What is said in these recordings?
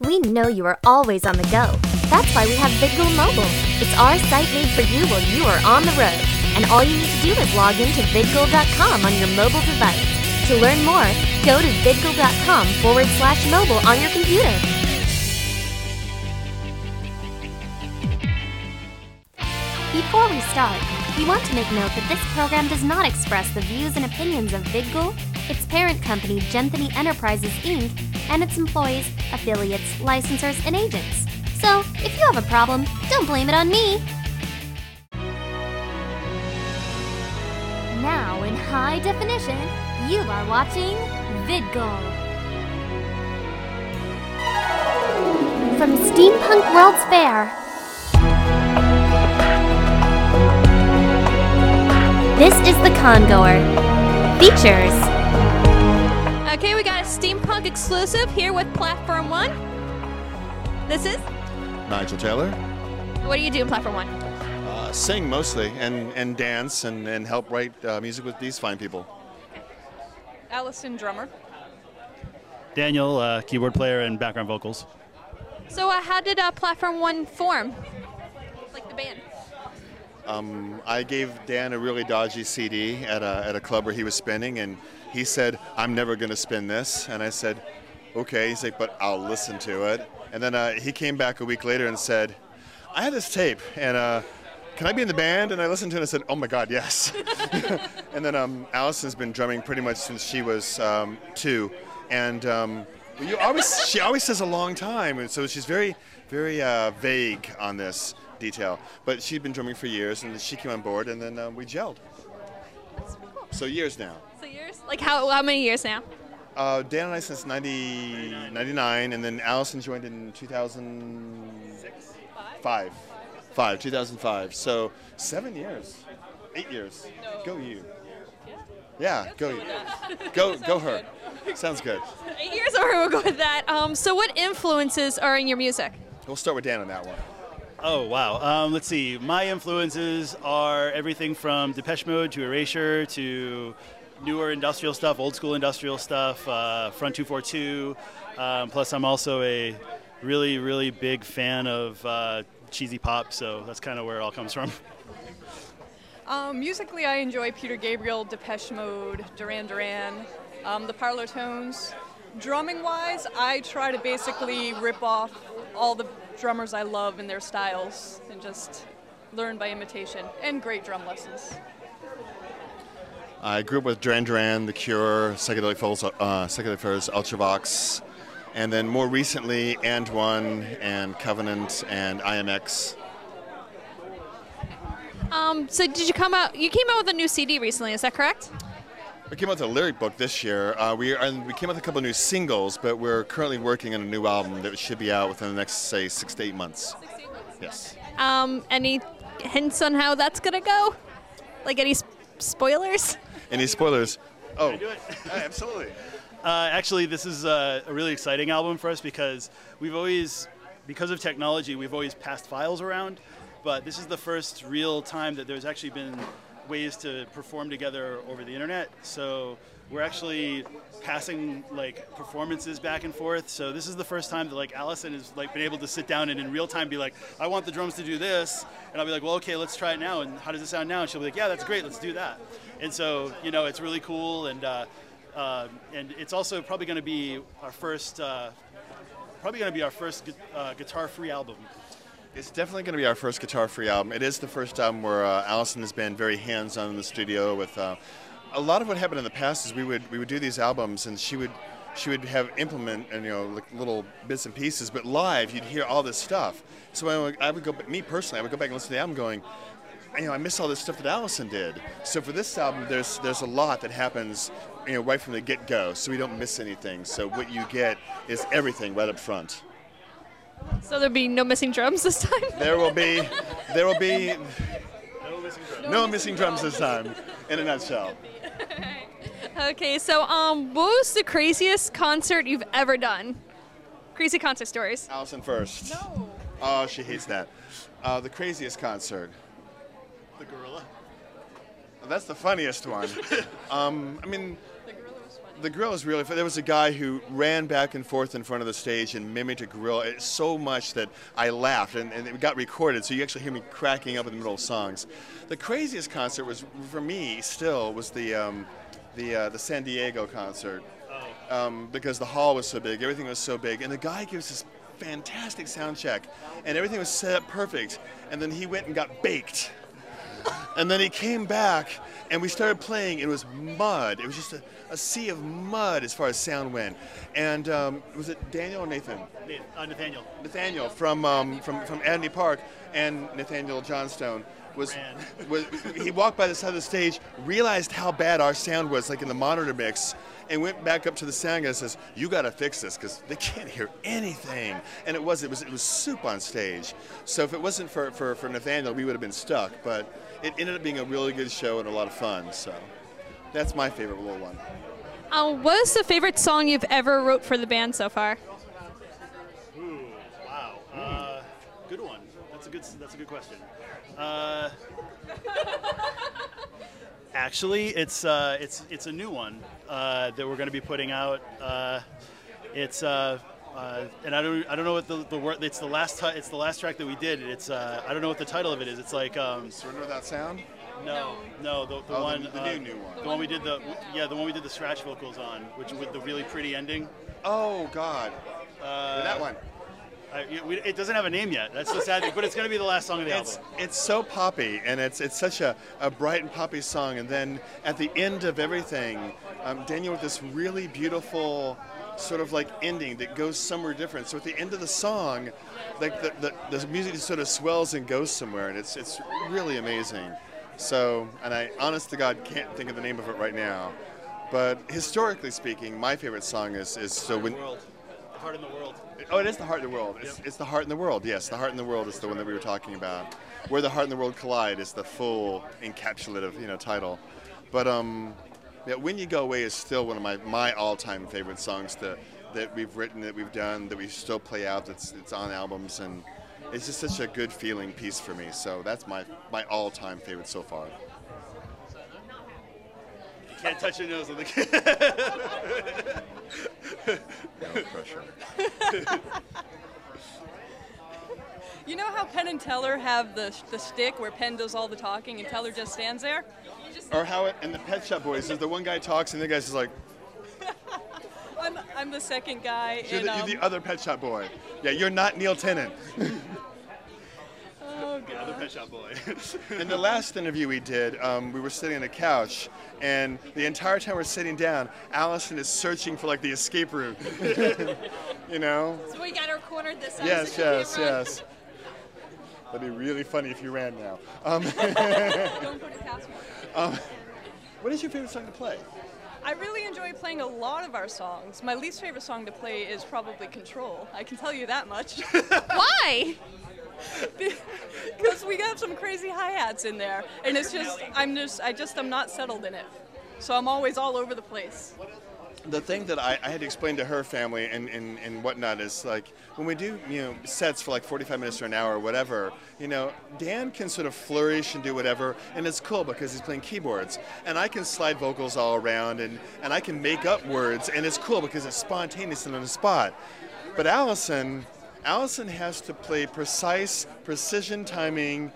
We know you are always on the go. That's why we have VidGo Mobile. It's our site made for you while you are on the road. And all you need to do is log in to on your mobile device. To learn more, go to vidgo.com forward slash mobile on your computer. Before we start, we want to make note that this program does not express the views and opinions of VidGo, its parent company Genthany Enterprises Inc., and its employees, affiliates, licensors, and agents. So, if you have a problem, don't blame it on me. Now, in high definition, you are watching VidGo. From Steampunk World's Fair. This is the Congoer. Features. Okay, we got a steampunk exclusive here with Platform One. This is. Nigel Taylor. What do you do in Platform One? Uh, sing mostly and, and dance and, and help write uh, music with these fine people. Allison Drummer. Daniel, uh, keyboard player and background vocals. So, uh, how did uh, Platform One form? Like the band. Um, I gave Dan a really dodgy CD at a, at a club where he was spinning, and he said, I'm never going to spin this. And I said, okay. He's like, but I'll listen to it. And then uh, he came back a week later and said, I have this tape, and uh, can I be in the band? And I listened to it and I said, oh my God, yes. and then um, Allison's been drumming pretty much since she was um, two. And um, always, she always says a long time, and so she's very, very uh, vague on this detail. But she'd been drumming for years, and she came on board, and then uh, we gelled. So years now. So years? Like how how many years now? Uh, Dan and I since 90, 99, and then Allison joined in 2005. Five. Five, 2005. So seven years. Eight years. Go you. Yeah, go you. Go, go her. Sounds good. Eight years, or we'll go with that. Um, so, what influences are in your music? We'll start with Dan on that one. Oh, wow. Um, let's see. My influences are everything from Depeche Mode to Erasure to newer industrial stuff, old school industrial stuff, uh, Front 242. Um, plus, I'm also a really, really big fan of uh, cheesy pop, so that's kind of where it all comes from. Um, musically, I enjoy Peter Gabriel, Depeche Mode, Duran Duran, um, the Parlor Tones. Drumming wise, I try to basically rip off all the drummers I love and their styles and just learn by imitation and great drum lessons. I grew up with Duran Duran, The Cure, Psychedelic Furs, uh, Psychedelic Furs, Ultravox, and then more recently, And One and Covenant and IMX. Um, so, did you come out? You came out with a new CD recently. Is that correct? We came out with a lyric book this year. Uh, we and we came out with a couple of new singles, but we're currently working on a new album that should be out within the next, say, six to eight months. Yes. Um, any hints on how that's gonna go? Like any sp- spoilers? Any spoilers? Oh, Can we do it? absolutely. Uh, actually, this is uh, a really exciting album for us because we've always, because of technology, we've always passed files around. But this is the first real time that there's actually been ways to perform together over the internet. So we're actually passing like performances back and forth. So this is the first time that like Allison has like been able to sit down and in real time be like, I want the drums to do this, and I'll be like, well, okay, let's try it now. And how does it sound now? And she'll be like, yeah, that's great, let's do that. And so you know, it's really cool, and uh, uh, and it's also probably going to be our first. Uh, Probably going to be our first gu- uh, guitar-free album. It's definitely going to be our first guitar-free album. It is the first album where uh, Allison has been very hands-on in the studio. With uh, a lot of what happened in the past is we would we would do these albums and she would she would have implement and you know like little bits and pieces, but live you'd hear all this stuff. So I would, I would go, me personally, I would go back and listen to the album, going, you know, I miss all this stuff that Allison did. So for this album, there's there's a lot that happens, you know, right from the get-go, so we don't miss anything. So what you get is everything right up front. So there'll be no missing drums this time. There will be, there will be no missing drums this time. In a nutshell. okay, so um, what was the craziest concert you've ever done? Crazy concert stories. Allison first. No. Oh, she hates that. Uh, the craziest concert. The gorilla. That's the funniest one. um, I mean, the grill is really fun. There was a guy who ran back and forth in front of the stage and mimicked a grill so much that I laughed, and, and it got recorded, so you actually hear me cracking up in the middle of songs. The craziest concert was, for me, still, was the um, the uh, the San Diego concert, um, because the hall was so big, everything was so big, and the guy gives this fantastic sound check, and everything was set up perfect, and then he went and got baked. And then he came back, and we started playing. It was mud. It was just a, a sea of mud as far as sound went. And um, was it Daniel or Nathan? Uh, Nathaniel. Nathaniel from um, from from Abney Park and Nathaniel Johnstone was, was he walked by the side of the stage, realized how bad our sound was, like in the monitor mix, and went back up to the sound guy and says, "You got to fix this because they can't hear anything." And it was it was it was soup on stage. So if it wasn't for for, for Nathaniel, we would have been stuck. But it ended up being a really good show and a lot of fun. So that's my favorite little one. Uh, what is the favorite song you've ever wrote for the band so far? Ooh, wow. Uh, good one. That's a good. That's a good question. Uh, actually, it's uh, it's it's a new one uh, that we're going to be putting out. Uh, it's uh, uh, and I don't I don't know what the, the word. It's the last it's the last track that we did. It's uh, I don't know what the title of it is. It's like um, Surrender without sound. no no the, the Oh, the- one the uh, new, new one. the one we did the yeah the one we did the scratch vocals on, which with the really pretty ending. Oh God, Uh, that one. I, we, it doesn't have a name yet. That's the sad thing, but it's going to be the last song of the It's album. it's so poppy, and it's it's such a, a bright and poppy song. And then at the end of everything, um, Daniel with this really beautiful sort of like ending that goes somewhere different. So at the end of the song, like the, the, the music just sort of swells and goes somewhere, and it's it's really amazing. So, and I honest to God can't think of the name of it right now, but historically speaking, my favorite song is is so when. world, the heart in the world. Oh, it is the heart in the world. It's, Yep. it's the heart in the world. Yes, the heart in the world is the one that we were talking about. Where the heart and the world collide is the full encapsulative, you know, title. But um, yeah, when you go away is still one of my, my all-time favorite songs that that we've written, that we've done, that we still play out. That's it's on albums, and it's just such a good feeling piece for me. So that's my my all-time favorite so far. You can't touch your nose on the No pressure. You know how Penn and Teller have the, the stick where Penn does all the talking and Teller just stands there? Or how it in the Pet Shop Boys is the one guy talks and the guy's just like, I'm, I'm the second guy. you're the, um, you're the other Pet Shop Boy. Yeah, you're not Neil Tennant. Pet Shop Boy. In the last interview we did, um, we were sitting on a couch, and the entire time we're sitting down, Allison is searching for like the escape route. you know? So we got her cornered this time. Yes, yes, yes. That'd be really funny if you ran now. Um, Don't put it past what is your favorite song to play? I really enjoy playing a lot of our songs. My least favorite song to play is probably Control. I can tell you that much. Why? Because we got some crazy hi-hats in there. And it's just, I'm just, I just am not settled in it. So I'm always all over the place. the thing that I, I had to explain to her family and, and, and whatnot is like when we do you know sets for like 45 minutes or an hour or whatever you know dan can sort of flourish and do whatever and it's cool because he's playing keyboards and i can slide vocals all around and, and i can make up words and it's cool because it's spontaneous and on the spot but allison allison has to play precise precision timing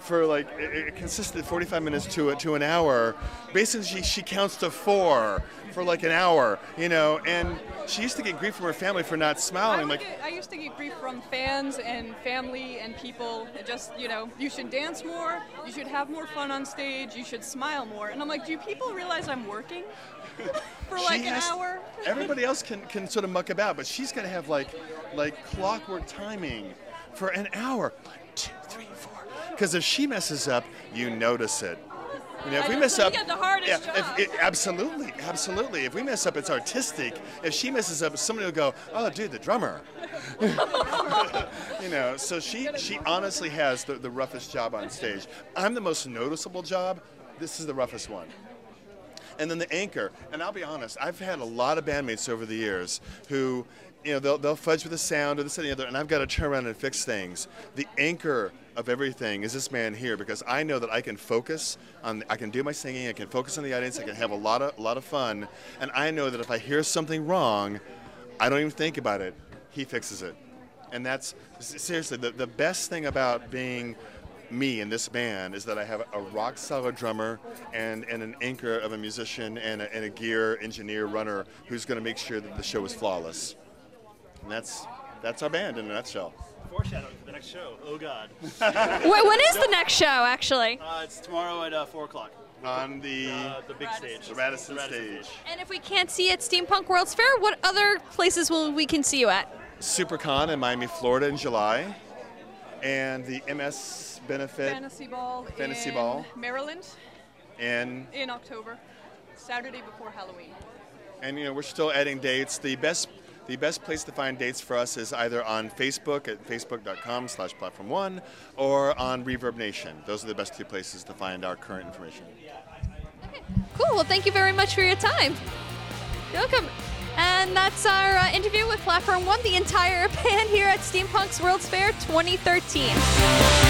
for like it, a consistent 45 minutes to to an hour. Basically, she, she counts to four for like an hour, you know. And she used to get grief from her family for not smiling. would Like, get, I used to get grief from fans and family and people. Just, you know, you should dance more, you should have more fun on stage, you should smile more. And I'm like, do people realize I'm working for she like an has- hour? Everybody else can, can sort of muck about, but she's got to have like like clockwork timing for an hour. Because if she messes up, you notice it. You know, if I we mess up, got the hardest yeah, if it, absolutely, absolutely. If we mess up, it's artistic. If she messes up, somebody will go, "Oh, dude, the drummer." you know, so she she honestly has the, the roughest job on stage. I'm the most noticeable job. This is the roughest one. And then the anchor. And I'll be honest, I've had a lot of bandmates over the years who, you know, they'll, they'll fudge with the sound or this and the other, and I've got to turn around and fix things. The anchor of everything is this man here because I know that I can focus on, I can do my singing, I can focus on the audience, I can have a lot of, a lot of fun, and I know that if I hear something wrong, I don't even think about it. He fixes it. And that's, seriously, the, the best thing about being me in this band is that I have a rock solid drummer and, and an anchor of a musician and a, and a gear engineer runner who's going to make sure that the show is flawless. And that's that's our band in a nutshell. Foreshadowing for the next show. Oh God. Wait, when is the next show, actually? Uh, it's tomorrow at uh, four o'clock. On the Uh, the big stage. the Radisson The Radisson stage. And if we can't see you at Steampunk World's Fair, what other places will we can see you at? SuperCon in Miami, Florida in July. And the MS benefit Fantasy Ball Fantasy in Ball. Maryland in in October, Saturday before Halloween. and you know we're still adding dates. The best the best place to find dates for us is either on Facebook at facebook.com slash platform one or on Reverb Nation. Those are the best two places to find our current information. Okay, Cool. Well, thank you very much for your time. You're welcome. And that's our uh, interview with Platform One, the entire band here at Steampunk's World's Fair 2013.